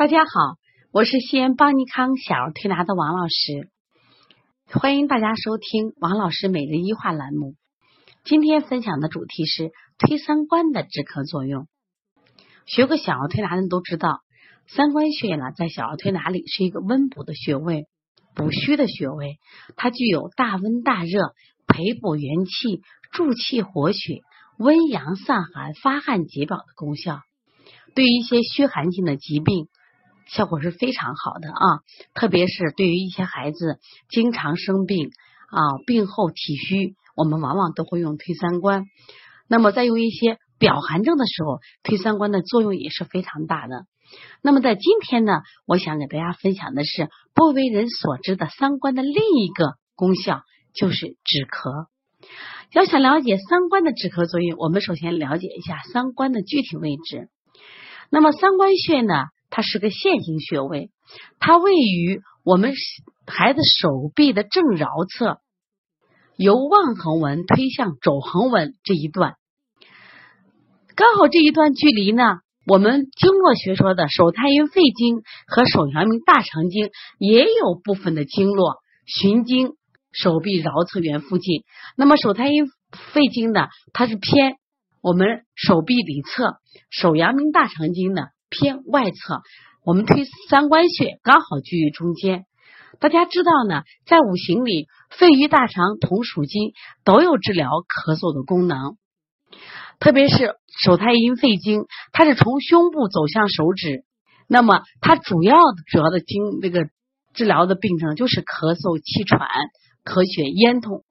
大家好，我是西安邦尼康小儿推拿的王老师，欢迎大家收听王老师每日一话栏目。今天分享的主题是推三关的止咳作用。学过小儿推拿的人都知道，三关穴呢，在小儿推拿里是一个温补的穴位，补虚的穴位，它具有大温大热、培补元气、助气活血、温阳散寒、发汗解表的功效。对于一些虚寒性的疾病。效果是非常好的啊，特别是对于一些孩子经常生病啊，病后体虚，我们往往都会用推三关。那么在用一些表寒症的时候，推三关的作用也是非常大的。那么在今天呢，我想给大家分享的是不为人所知的三关的另一个功效，就是止咳。要想了解三关的止咳作用，我们首先了解一下三关的具体位置。那么三关穴呢？它是个线形穴位，它位于我们孩子手臂的正桡侧，由腕横纹推向肘横纹这一段，刚好这一段距离呢，我们经络学说的手太阴肺经和手阳明大肠经也有部分的经络循经手臂桡侧缘附近。那么手太阴肺经呢，它是偏我们手臂里侧，手阳明大肠经呢。偏外侧，我们推三关穴刚好居于中间。大家知道呢，在五行里，肺与大肠同属金，都有治疗咳嗽的功能。特别是手太阴肺经，它是从胸部走向手指，那么它主要主要的经那个治疗的病症就是咳嗽、气喘、咳血、咽痛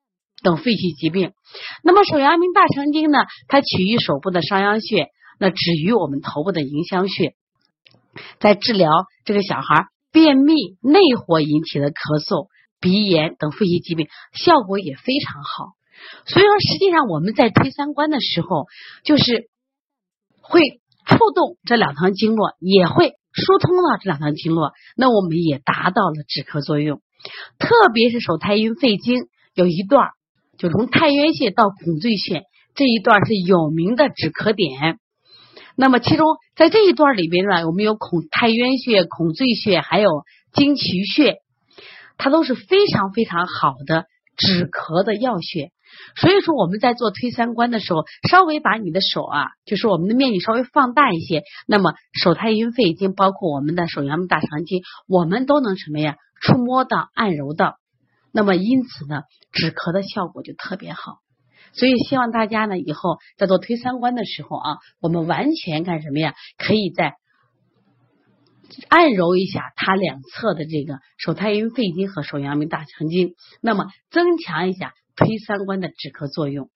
等肺气疾病。那么手阳明大肠经呢，它起于手部的商阳穴。那止于我们头部的迎香穴，在治疗这个小孩便秘、内火引起的咳嗽、鼻炎等呼吸疾病，效果也非常好。所以说，实际上我们在推三关的时候，就是会触动这两条经络，也会疏通了这两条经络，那我们也达到了止咳作用。特别是手太阴肺经有一段，就从太渊穴到孔最穴这一段是有名的止咳点。那么，其中在这一段里边呢，我们有孔太渊穴、孔最穴，还有经渠穴，它都是非常非常好的止咳的药穴。所以说，我们在做推三关的时候，稍微把你的手啊，就是我们的面积稍微放大一些，那么手太阴肺经，包括我们的手阳明大肠经，我们都能什么呀？触摸到、按揉到。那么，因此呢，止咳的效果就特别好。所以希望大家呢，以后在做推三关的时候啊，我们完全干什么呀？可以在按揉一下它两侧的这个手太阴肺经和手阳明大肠经，那么增强一下推三关的止咳作用。